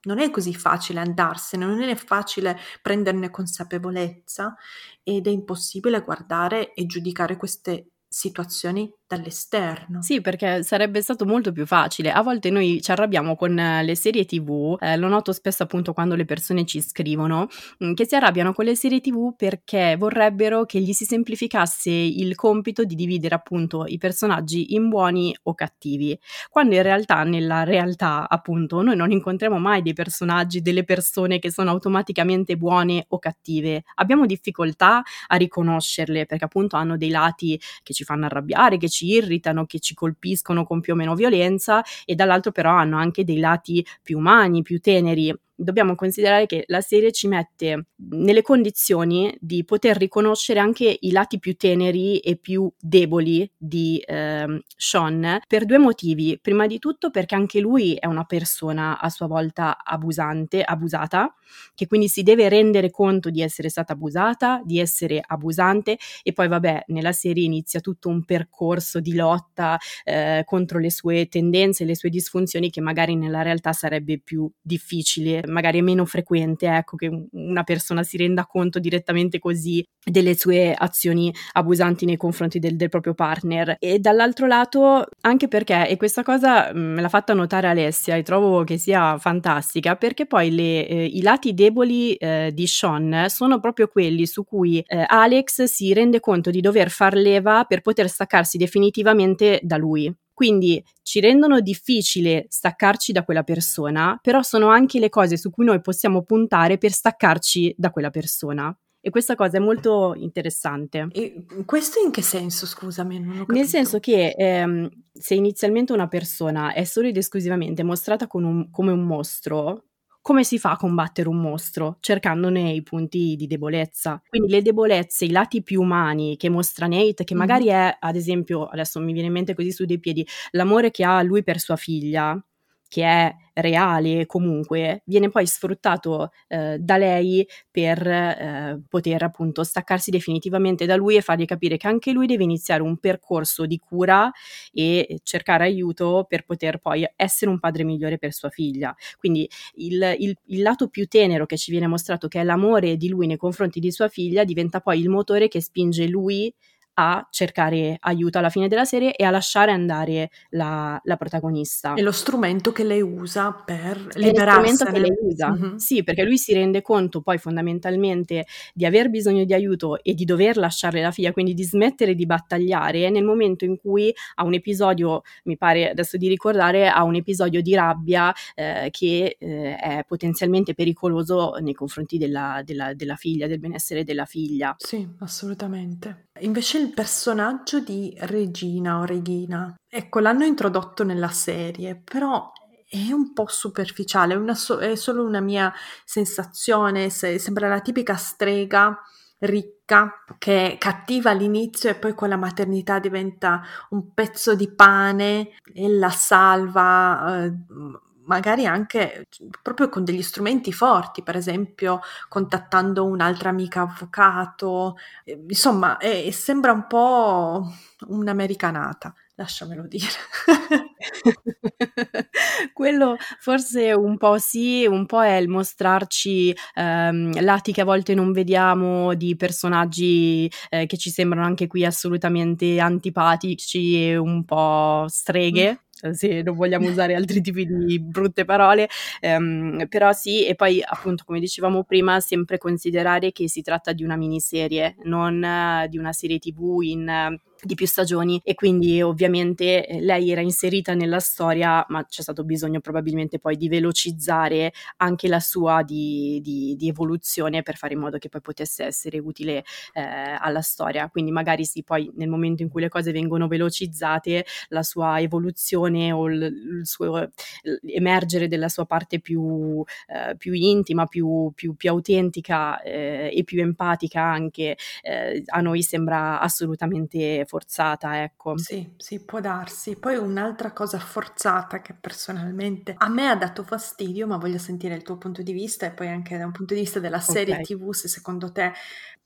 Speaker 1: non è così facile andarsene, non è facile prenderne consapevolezza ed è impossibile guardare e giudicare queste situazioni dall'esterno.
Speaker 2: Sì, perché sarebbe stato molto più facile. A volte noi ci arrabbiamo con eh, le serie TV, eh, lo noto spesso appunto quando le persone ci scrivono, mm, che si arrabbiano con le serie TV perché vorrebbero che gli si semplificasse il compito di dividere appunto i personaggi in buoni o cattivi, quando in realtà nella realtà appunto noi non incontriamo mai dei personaggi, delle persone che sono automaticamente buone o cattive. Abbiamo difficoltà a riconoscerle perché appunto hanno dei lati che ci fanno arrabbiare, che ci ci irritano, che ci colpiscono con più o meno violenza e dall'altro però hanno anche dei lati più umani, più teneri dobbiamo considerare che la serie ci mette nelle condizioni di poter riconoscere anche i lati più teneri e più deboli di eh, Sean per due motivi. Prima di tutto perché anche lui è una persona a sua volta abusante, abusata, che quindi si deve rendere conto di essere stata abusata, di essere abusante e poi vabbè, nella serie inizia tutto un percorso di lotta eh, contro le sue tendenze, le sue disfunzioni che magari nella realtà sarebbe più difficile magari è meno frequente, ecco, che una persona si renda conto direttamente così delle sue azioni abusanti nei confronti del, del proprio partner. E dall'altro lato, anche perché, e questa cosa mm, me l'ha fatta notare Alessia e trovo che sia fantastica, perché poi le, eh, i lati deboli eh, di Sean sono proprio quelli su cui eh, Alex si rende conto di dover far leva per poter staccarsi definitivamente da lui. Quindi ci rendono difficile staccarci da quella persona, però sono anche le cose su cui noi possiamo puntare per staccarci da quella persona. E questa cosa è molto interessante.
Speaker 1: E questo in che senso, scusami?
Speaker 2: Nel senso che ehm, se inizialmente una persona è solo ed esclusivamente mostrata un, come un mostro, come si fa a combattere un mostro? Cercandone i punti di debolezza. Quindi le debolezze, i lati più umani che mostra Nate, che magari è, ad esempio, adesso mi viene in mente così su dei piedi, l'amore che ha lui per sua figlia, che è reale comunque, viene poi sfruttato eh, da lei per eh, poter appunto staccarsi definitivamente da lui e fargli capire che anche lui deve iniziare un percorso di cura e cercare aiuto per poter poi essere un padre migliore per sua figlia. Quindi il, il, il lato più tenero che ci viene mostrato, che è l'amore di lui nei confronti di sua figlia, diventa poi il motore che spinge lui a cercare aiuto alla fine della serie e a lasciare andare la, la protagonista.
Speaker 1: È lo strumento che lei usa per liberarsi. È lo strumento
Speaker 2: che lei usa, mm-hmm. sì, perché lui si rende conto poi fondamentalmente di aver bisogno di aiuto e di dover lasciare la figlia, quindi di smettere di battagliare nel momento in cui ha un episodio, mi pare adesso di ricordare, ha un episodio di rabbia eh, che eh, è potenzialmente pericoloso nei confronti della, della, della figlia, del benessere della figlia.
Speaker 1: Sì, assolutamente. Invece il personaggio di Regina o Regina, ecco, l'hanno introdotto nella serie, però è un po' superficiale, è, so- è solo una mia sensazione, se- sembra la tipica strega ricca che è cattiva all'inizio e poi con la maternità diventa un pezzo di pane e la salva. Eh, magari anche proprio con degli strumenti forti, per esempio contattando un'altra amica avvocato, eh, insomma, è, sembra un po' un'americanata, lasciamelo dire.
Speaker 2: Quello forse un po' sì, un po' è il mostrarci ehm, lati che a volte non vediamo di personaggi eh, che ci sembrano anche qui assolutamente antipatici e un po' streghe. Se non vogliamo usare altri tipi di brutte parole, ehm, però sì, e poi appunto come dicevamo prima, sempre considerare che si tratta di una miniserie, non uh, di una serie tv in uh, di più stagioni e quindi ovviamente eh, lei era inserita nella storia ma c'è stato bisogno probabilmente poi di velocizzare anche la sua di, di, di evoluzione per fare in modo che poi potesse essere utile eh, alla storia. Quindi magari sì poi nel momento in cui le cose vengono velocizzate la sua evoluzione o il, il suo emergere della sua parte più, eh, più intima più, più, più autentica eh, e più empatica anche eh, a noi sembra assolutamente forzata, ecco.
Speaker 1: Sì, sì, può darsi. Poi un'altra cosa forzata che personalmente a me ha dato fastidio, ma voglio sentire il tuo punto di vista e poi anche da un punto di vista della serie okay. TV, se secondo te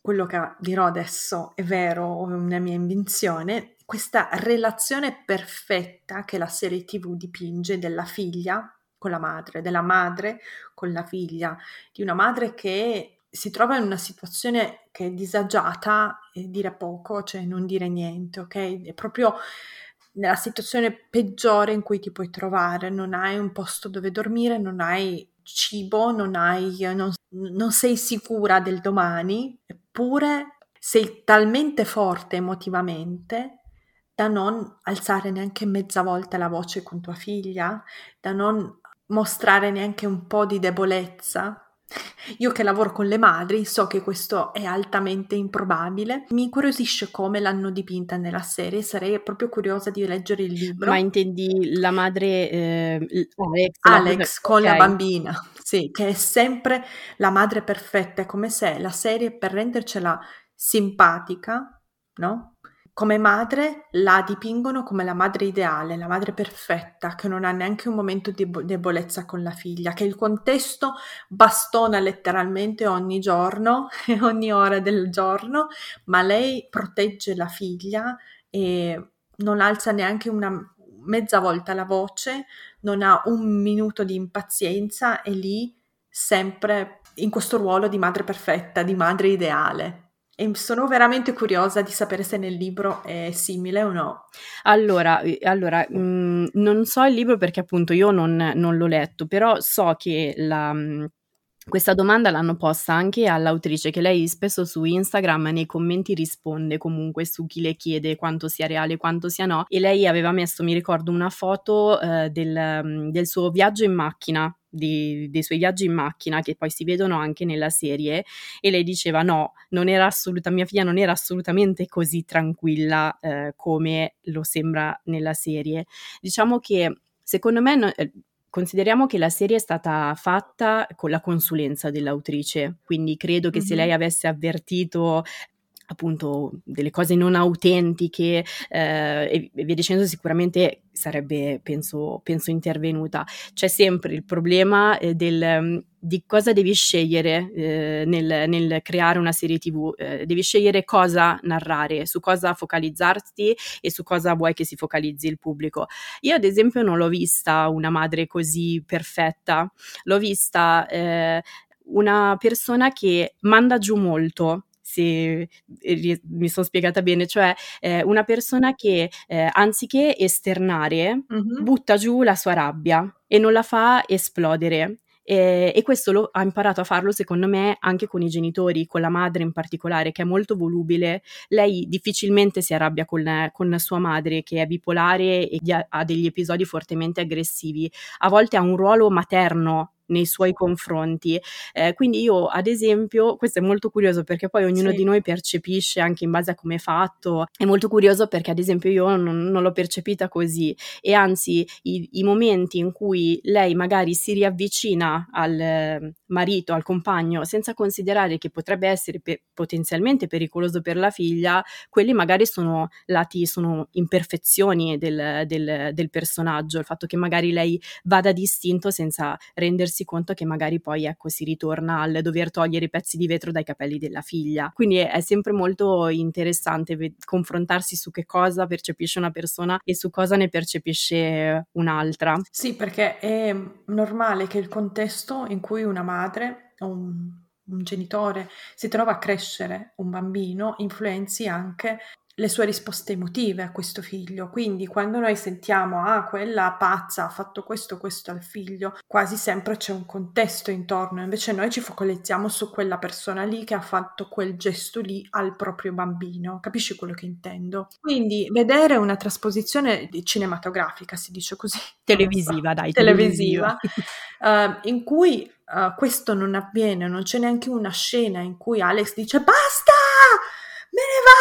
Speaker 1: quello che dirò adesso è vero o è una mia invenzione, questa relazione perfetta che la serie TV dipinge della figlia con la madre, della madre con la figlia, di una madre che si trova in una situazione che è disagiata e dire poco, cioè non dire niente, ok? È proprio nella situazione peggiore in cui ti puoi trovare, non hai un posto dove dormire, non hai cibo, non, hai, non, non sei sicura del domani, eppure sei talmente forte emotivamente da non alzare neanche mezza volta la voce con tua figlia, da non mostrare neanche un po' di debolezza, io che lavoro con le madri so che questo è altamente improbabile. Mi incuriosisce come l'hanno dipinta nella serie, sarei proprio curiosa di leggere il libro.
Speaker 2: Ma intendi la madre eh,
Speaker 1: Alex, Alex con okay. la bambina, sì, che è sempre la madre perfetta, è come se la serie per rendercela simpatica, no? Come madre la dipingono come la madre ideale, la madre perfetta, che non ha neanche un momento di debolezza con la figlia, che il contesto bastona letteralmente ogni giorno e ogni ora del giorno, ma lei protegge la figlia e non alza neanche una mezza volta la voce, non ha un minuto di impazienza, è lì sempre in questo ruolo di madre perfetta, di madre ideale. E sono veramente curiosa di sapere se nel libro è simile o no.
Speaker 2: Allora, allora mh, mm, non so il libro perché appunto io non, non l'ho letto, però so che la, mm, questa domanda l'hanno posta anche all'autrice, che lei spesso su Instagram nei commenti risponde comunque su chi le chiede quanto sia reale, quanto sia no. E lei aveva messo, mi ricordo, una foto eh, del, mm, del suo viaggio in macchina di, dei suoi viaggi in macchina che poi si vedono anche nella serie e lei diceva no, non era assoluta, mia figlia non era assolutamente così tranquilla eh, come lo sembra nella serie. Diciamo che secondo me no, eh, Consideriamo che la serie è stata fatta con la consulenza dell'autrice, quindi credo che mm-hmm. se lei avesse avvertito appunto delle cose non autentiche eh, e, via dicendo sicuramente sarebbe penso, penso intervenuta. C'è sempre il problema eh, del mm, di cosa devi scegliere eh, nel, nel, creare una serie tv eh, devi scegliere cosa narrare su cosa focalizzarti e su cosa vuoi che si focalizzi il pubblico. Io ad esempio non l'ho vista una madre così perfetta. L'ho vista eh, una persona che manda giù molto se eh, mi sono spiegata bene, cioè eh, una persona che eh, anziché esternare mm-hmm. butta giù la sua rabbia e non la fa esplodere. E, e, questo lo, ha imparato a farlo secondo me anche con i genitori, con la madre in particolare che è molto volubile. Lei difficilmente si arrabbia con, con sua madre che è bipolare e ha degli episodi fortemente aggressivi. A volte ha un ruolo materno nei suoi confronti. Eh, quindi io, ad esempio, questo è molto curioso perché poi ognuno sì. di noi percepisce anche in base a come è fatto. È molto curioso perché, ad esempio, io non, non l'ho percepita così e anzi i, i, momenti in cui lei magari si riavvicina al eh, marito, al compagno, senza considerare che potrebbe essere pe- potenzialmente pericoloso per la figlia, quelli magari sono lati, sono imperfezioni del, del, del personaggio, il fatto che magari lei vada distinto senza rendersi conto che magari poi ecco si ritorna al dover togliere i pezzi di vetro dai capelli della figlia. Quindi è, è sempre molto interessante ve- confrontarsi su che cosa percepisce una persona e su cosa ne percepisce un'altra.
Speaker 1: Sì, perché è normale che il contesto in cui una madre o un un genitore si trova a crescere un bambino influenzi anche le sue risposte emotive a questo figlio. Quindi quando noi sentiamo ah quella pazza ha fatto questo questo al figlio, quasi sempre c'è un contesto intorno, invece noi ci focalizziamo su quella persona lì che ha fatto quel gesto lì al proprio bambino. Capisci quello che intendo? Quindi vedere una trasposizione cinematografica, si dice così,
Speaker 2: televisiva, dai,
Speaker 1: televisiva, televisiva uh, in cui uh, questo non avviene, non c'è neanche una scena in cui Alex dice basta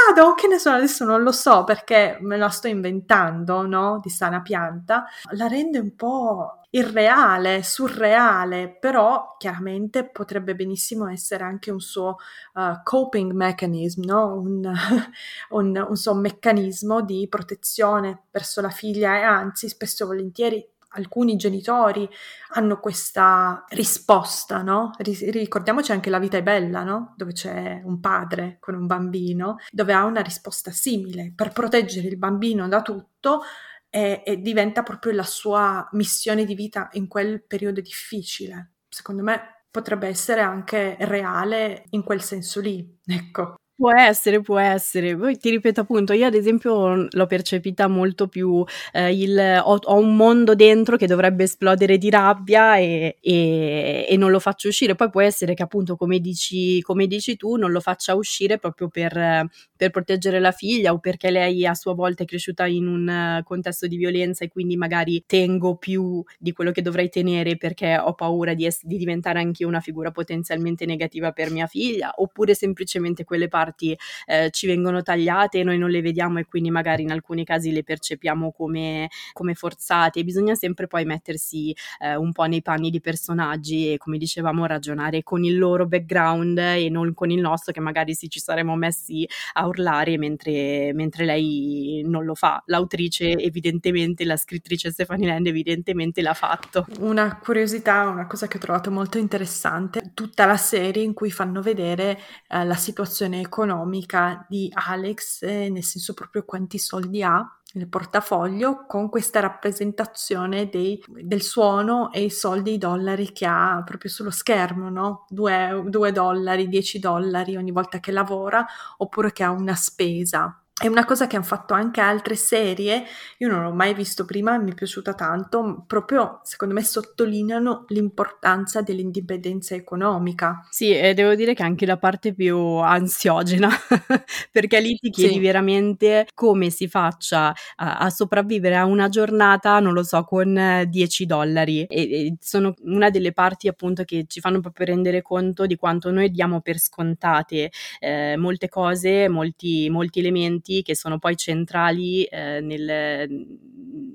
Speaker 1: vado, che ne so, adesso non lo so perché me la sto inventando, no? Di sana pianta, la rende un po' irreale, surreale, però chiaramente potrebbe benissimo essere anche un suo uh, coping mechanism, no? un, un, un suo meccanismo di protezione verso la figlia e anzi spesso e volentieri alcuni genitori hanno questa risposta, no? Ricordiamoci anche La vita è bella, no? Dove c'è un padre con un bambino, dove ha una risposta simile per proteggere il bambino da tutto e, e diventa proprio la sua missione di vita in quel periodo difficile. Secondo me potrebbe essere anche reale in quel senso lì, ecco.
Speaker 2: Può essere, può essere. Poi ti ripeto appunto, io ad esempio l'ho percepita molto più eh, il ho, ho, un mondo dentro che dovrebbe esplodere di rabbia e, e, e, non lo faccio uscire. Poi può essere che appunto, come dici, come dici tu, non lo faccia uscire proprio per, per, proteggere la figlia o perché lei a sua volta è cresciuta in un contesto di violenza e quindi magari tengo più di quello che dovrei tenere perché ho paura di, es- di diventare anche una figura potenzialmente negativa per mia figlia, oppure semplicemente quelle parti parti eh, ci vengono tagliate e noi non le vediamo e quindi magari in alcuni casi le percepiamo come, come forzate. Bisogna sempre poi mettersi eh, un po' nei panni di personaggi e come dicevamo ragionare con il loro background e non con il nostro che magari sì ci saremmo messi a urlare mentre, mentre lei non lo fa. L'autrice evidentemente, la scrittrice Stephanie Land evidentemente l'ha fatto.
Speaker 1: Una curiosità, una cosa che ho trovato molto interessante, tutta la serie in cui fanno vedere eh, la situazione economica economica di Alex, eh, nel senso proprio quanti soldi ha nel portafoglio con questa rappresentazione dei, del suono e i soldi, i dollari che ha proprio sullo schermo, no? 2 dollari, 10 dollari ogni volta che lavora oppure che ha una spesa è una cosa che hanno fatto anche altre serie, io non l'ho mai visto prima, mi è piaciuta tanto, proprio secondo me sottolineano l'importanza dell'indipendenza economica.
Speaker 2: Sì, e devo dire che anche la parte più ansiogena, perché lì ti chiedi sì. veramente come si faccia a, a, sopravvivere a una giornata, non lo so, con 10 dollari. E, e sono una delle parti appunto che ci fanno proprio rendere conto di quanto noi diamo per scontate eh, molte cose, molti, molti elementi elementi che sono poi centrali eh, nel,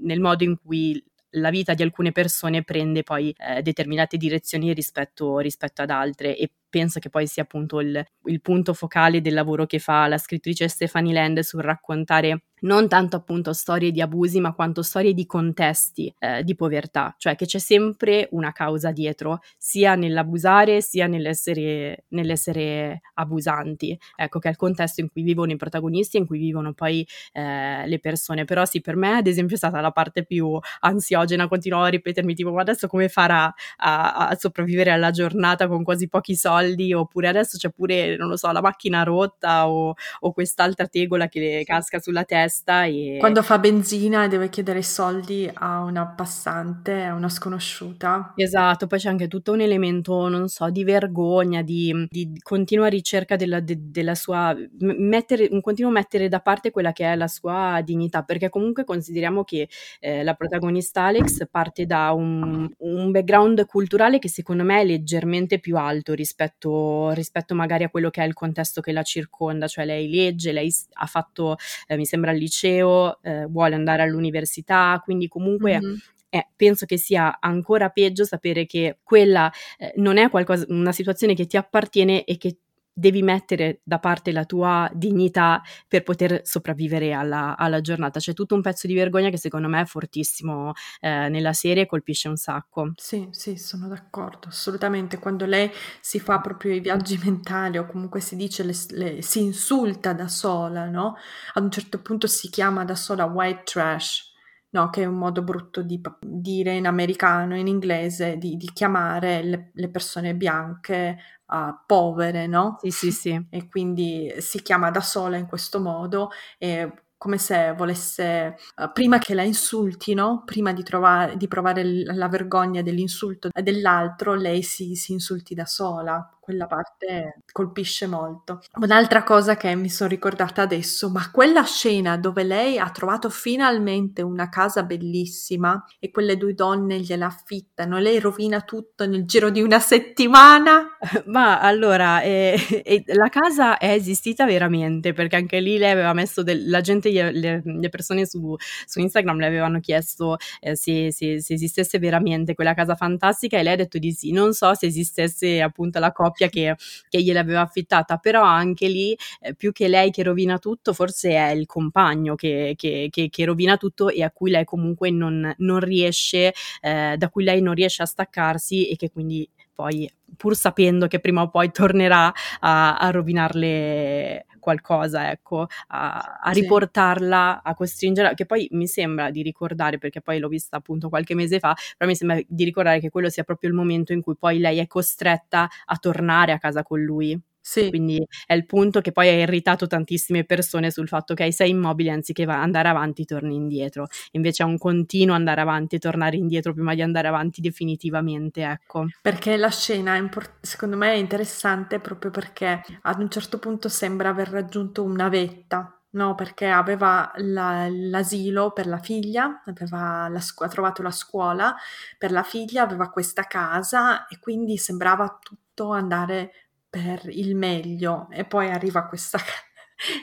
Speaker 2: nel modo in cui la vita di alcune persone prende poi eh, determinate direzioni rispetto, rispetto, ad altre. E penso che poi sia appunto il, il, punto focale del lavoro che fa la scrittrice Stephanie Land sul raccontare non tanto appunto storie di abusi, ma quanto storie di contesti eh, di povertà, cioè che c'è sempre una causa dietro, sia nell'abusare sia nell'essere, nell'essere abusanti. Ecco che è il contesto in cui vivono i protagonisti e in cui vivono poi eh, le persone. Però sì, per me ad esempio è stata la parte più ansiogena, continuavo a ripetermi tipo ma adesso come farà a, a sopravvivere alla giornata con quasi pochi soldi? Oppure adesso c'è pure, non lo so, la macchina rotta o, o quest'altra tegola che le casca sulla testa testa e...
Speaker 1: Quando fa benzina e deve chiedere soldi a una passante, a una sconosciuta.
Speaker 2: Esatto, poi c'è anche tutto un elemento, non so, di vergogna, di, di continua ricerca della, de, della sua... mettere, un continuo mettere da parte quella che è la sua dignità, perché comunque consideriamo che eh, la protagonista Alex parte da un, un, background culturale che secondo me è leggermente più alto rispetto, rispetto magari a quello che è il contesto che la circonda, cioè lei legge, lei ha fatto, eh, mi sembra, il liceo, eh, vuole andare all'università, quindi comunque mm-hmm. Eh, penso che sia ancora peggio sapere che quella eh, non è qualcosa, una situazione che ti appartiene e che devi mettere da parte la tua dignità per poter sopravvivere alla, alla, giornata. C'è tutto un pezzo di vergogna che secondo me è fortissimo eh, nella serie e colpisce un sacco.
Speaker 1: Sì, sì, sono d'accordo, assolutamente. Quando lei si fa proprio i viaggi mentali o comunque si dice, le, le, si insulta da sola, no? Ad un certo punto si chiama da sola white trash. No, che è un modo brutto di dire in americano, in inglese, di, di chiamare le, le persone bianche uh, povere, no?
Speaker 2: Sì, sì, sì.
Speaker 1: E quindi si chiama da sola in questo modo e come se volesse, uh, prima che la insultino, prima di, trovare, di provare l- la vergogna dell'insulto dell'altro, lei si, si insulti da sola quella parte colpisce molto. Un'altra cosa che mi sono ricordata adesso, ma quella scena dove lei ha trovato finalmente una casa bellissima e quelle due donne gliela affittano, lei rovina tutto nel giro di una settimana.
Speaker 2: Ma allora, eh, eh, la casa è esistita veramente perché anche lì lei aveva messo del, la gente, le, le persone su, su, Instagram le avevano chiesto eh, se, se, se esistesse veramente quella casa fantastica e lei ha detto di sì. Non so se esistesse appunto la coppia coppia che, che gliel'aveva affittata, però anche lì eh, più che lei che rovina tutto, forse è il compagno che, che, che, rovina tutto e a cui lei comunque non, non riesce, eh, da cui lei non riesce a staccarsi e che quindi poi pur sapendo che prima o poi tornerà a, a rovinarle qualcosa, ecco, a, a riportarla, a costringerla, che poi mi sembra di ricordare, perché poi l'ho vista appunto qualche mese fa, però mi sembra di ricordare che quello sia proprio il momento in cui poi lei è costretta a tornare a casa con lui. Sì. Quindi è il punto che poi ha irritato tantissime persone sul fatto che sei immobile anziché andare avanti torni indietro. Invece è un continuo andare avanti e tornare indietro prima di andare avanti definitivamente, ecco.
Speaker 1: Perché la scena, import- secondo me, è interessante proprio perché ad un certo punto sembra aver raggiunto una vetta, No, perché aveva la, l'asilo per la figlia, aveva la ha trovato la scuola per la figlia, aveva questa casa e quindi sembrava tutto andare per il meglio e poi arriva questa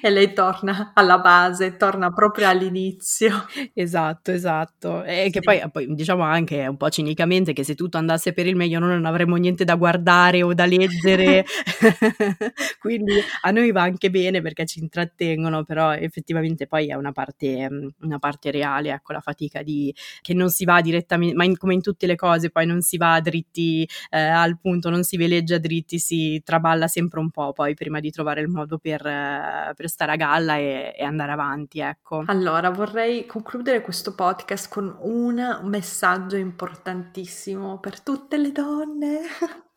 Speaker 1: e lei torna alla base, torna proprio all'inizio.
Speaker 2: Esatto, esatto. E sì. che poi, poi, diciamo anche un po' cinicamente che se tutto andasse per il meglio noi non avremmo niente da guardare o da leggere, quindi a noi va anche bene perché ci intrattengono, però effettivamente poi è una parte, una parte reale, ecco la fatica di che non si va direttamente, ma in, come in tutte le cose poi non si va dritti eh, al punto, non si veleggia dritti, si traballa sempre un po' poi prima di trovare il modo per... Eh, per stare a galla e, e, andare avanti, ecco.
Speaker 1: Allora, vorrei concludere questo podcast con un messaggio importantissimo per tutte le donne.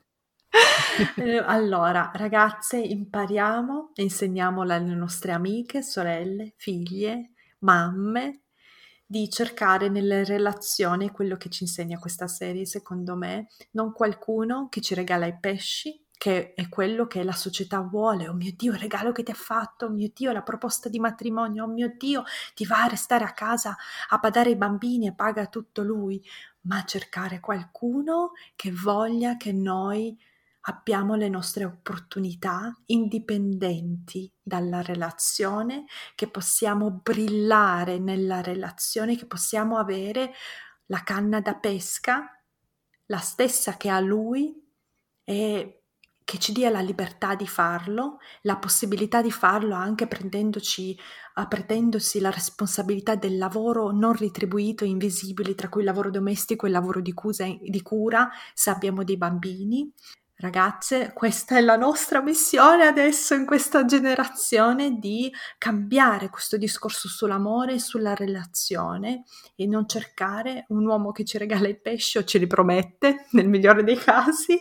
Speaker 1: Eh, allora, ragazze, impariamo e insegniamo alle nostre amiche, sorelle, figlie, mamme di cercare nelle relazioni quello che ci insegna questa serie, secondo me, non qualcuno che ci regala i pesci, che è quello che la società vuole. Oh mio Dio, il regalo che ti ha fatto, oh mio Dio, la proposta di matrimonio, oh mio Dio, ti va a restare a casa a badare i bambini e paga tutto lui, ma cercare qualcuno che voglia che noi abbiamo le nostre opportunità indipendenti dalla relazione, che possiamo brillare nella relazione, che possiamo avere la canna da pesca, la stessa che ha lui e che ci dia la libertà di farlo, la possibilità di farlo anche prendendoci, uh, prendendosi la responsabilità del lavoro non ritribuito, invisibile, tra cui il lavoro domestico e il lavoro di cura, se abbiamo dei bambini, Ragazze, questa è la nostra missione adesso in questa generazione di cambiare questo discorso sull'amore e sulla relazione e non cercare un uomo che ci regala i pesci o ce li promette, nel migliore dei casi,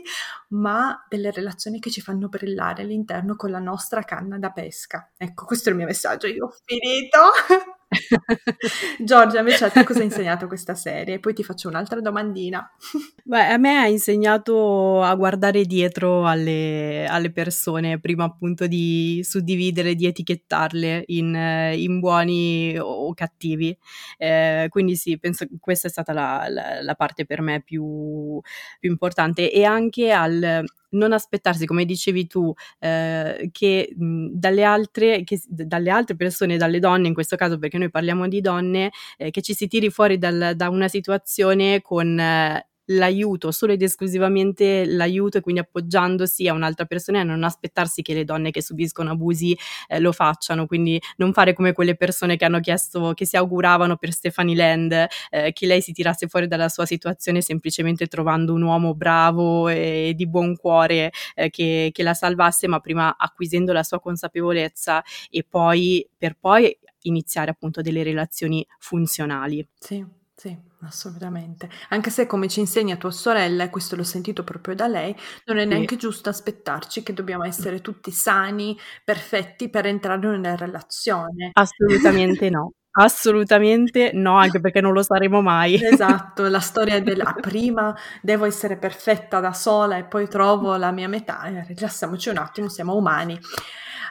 Speaker 1: ma delle relazioni che ci fanno brillare all'interno con la nostra canna da pesca. Ecco, questo è il mio messaggio, io ho finito. Giorgia, invece a te cosa ha insegnato questa serie? Poi ti faccio un'altra domandina.
Speaker 2: Beh, a me ha insegnato a guardare dietro alle, alle persone, prima appunto di suddividere, di etichettarle in, in buoni o cattivi. Eh, quindi sì, penso che questa è stata la, la, la parte per me più, più importante e anche al non aspettarsi, come dicevi tu, eh, che, mh, dalle altre, che dalle altre persone, dalle donne in questo caso, perché noi parliamo di donne, eh, che ci si tiri fuori dal, da una situazione con eh, l'aiuto, solo ed esclusivamente l'aiuto e quindi appoggiandosi a un'altra persona e non aspettarsi che le donne che subiscono abusi eh, lo facciano, quindi non fare come quelle persone che hanno chiesto, che si auguravano per Stephanie Land eh, che lei si tirasse fuori dalla sua situazione semplicemente trovando un uomo bravo e di buon cuore eh, che, che la salvasse, ma prima acquisendo la sua consapevolezza e poi per poi iniziare appunto delle relazioni funzionali.
Speaker 1: Sì. Sì, assolutamente. Anche se come ci insegna tua sorella, e questo l'ho sentito proprio da lei, non è
Speaker 2: Sì.
Speaker 1: neanche giusto aspettarci che dobbiamo essere tutti sani, perfetti per entrare una relazione.
Speaker 2: Assolutamente no. Assolutamente no, anche perché non lo saremo mai.
Speaker 1: Esatto, la storia della prima devo essere perfetta da sola e poi trovo la mia metà. Rilassiamoci un attimo, siamo umani.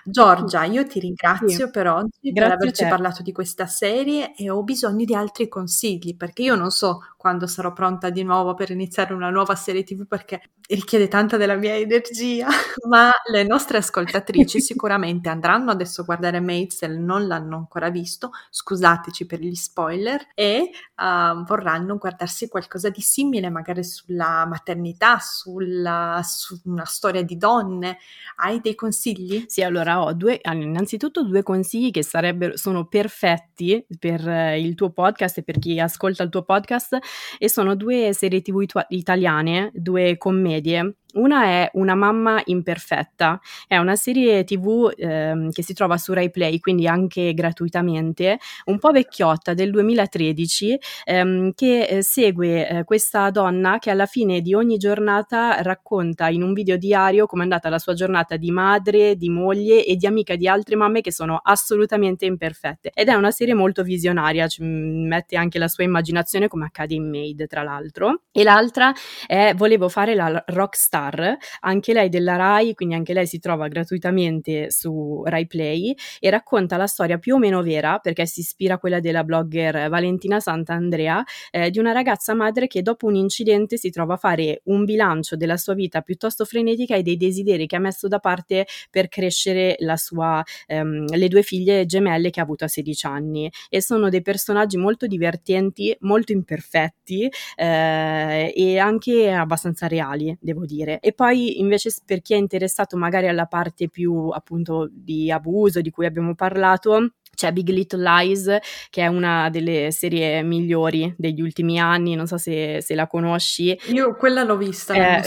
Speaker 1: Giorgia, io ti ringrazio
Speaker 2: Sì.
Speaker 1: per oggi, per
Speaker 2: Grazie a
Speaker 1: averci parlato di questa serie e ho bisogno di altri consigli perché io non so quando sarò pronta di nuovo per iniziare una nuova serie TV perché richiede tanta della mia energia, ma le nostre ascoltatrici sicuramente andranno adesso a guardare Maid se non l'hanno ancora visto, scusateci per gli spoiler, e uh, vorranno guardarsi qualcosa di simile, magari sulla maternità, sulla, su una storia di donne. Hai dei consigli?
Speaker 2: Sì, allora ho due, innanzitutto due consigli che sarebbero, sono perfetti per eh, il tuo podcast e per chi ascolta il tuo podcast e sono due serie tv italiane, due commedie una è Una mamma imperfetta, è una serie tv ehm, che si trova su Rai Play, quindi anche gratuitamente, un po' vecchiotta del 2013, ehm, che eh, segue eh, questa donna che alla fine di ogni giornata racconta in un video diario come è andata la sua giornata di madre, di moglie e di amica di altre mamme che sono assolutamente imperfette. Ed è una serie molto visionaria, ci mette anche la sua immaginazione come accade in Maid, tra l'altro. E l'altra è Volevo fare la rockstar Star, anche lei della Rai, quindi anche lei si trova gratuitamente su Rai Play e racconta la storia più o meno vera, perché si ispira a quella della blogger Valentina Sant'Andrea, eh, di una ragazza madre che dopo un incidente si trova a fare un bilancio della sua vita piuttosto frenetica e dei desideri che ha messo da parte per crescere sua, ehm, le due figlie gemelle che ha avuto a 16 anni. E sono dei personaggi molto divertenti, molto imperfetti eh, e anche abbastanza reali, devo dire. E poi invece per chi è interessato magari alla parte più appunto di abuso di cui abbiamo parlato, c'è Big Little Lies, che è una delle serie migliori degli ultimi anni, non so se, se la conosci.
Speaker 1: Io quella l'ho vista eh,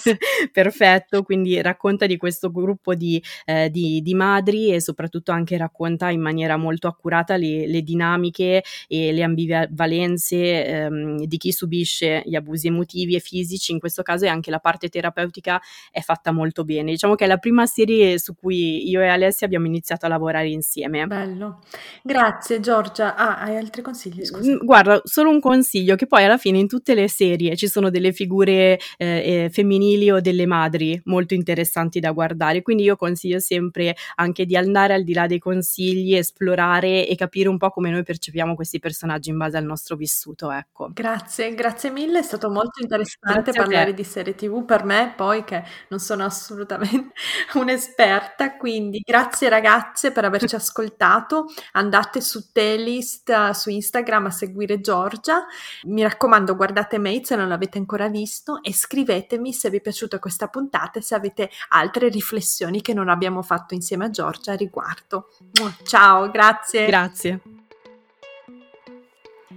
Speaker 2: perfetto, quindi racconta di questo gruppo di, eh, di, di, madri e soprattutto anche racconta in maniera molto accurata le, le dinamiche e le ambivalenze ehm, di chi subisce gli abusi emotivi e fisici, in questo caso e anche la parte terapeutica è fatta molto bene. Diciamo che è la prima serie su cui io e Alessia abbiamo iniziato a lavorare insieme.
Speaker 1: Bello. Grazie Giorgia. Ah, hai altri consigli? Scusa.
Speaker 2: Guarda, solo un consiglio, che poi alla fine in tutte le serie ci sono delle figure eh, femminili o delle madri molto interessanti da guardare, quindi io consiglio sempre anche di andare al di là dei consigli, esplorare e capire un po' come noi percepiamo questi personaggi in base al nostro vissuto, ecco.
Speaker 1: Grazie, grazie mille, è stato molto interessante grazie parlare di serie tv per me, poi che non sono assolutamente un'esperta, quindi grazie ragazze per averci ascoltato andate su Telist su Instagram a seguire Giorgia. Mi raccomando, guardate Mate se non l'avete ancora visto e scrivetemi se vi è piaciuta questa puntata e se avete altre riflessioni che non abbiamo fatto insieme a Giorgia a riguardo. Ciao, grazie.
Speaker 2: Grazie.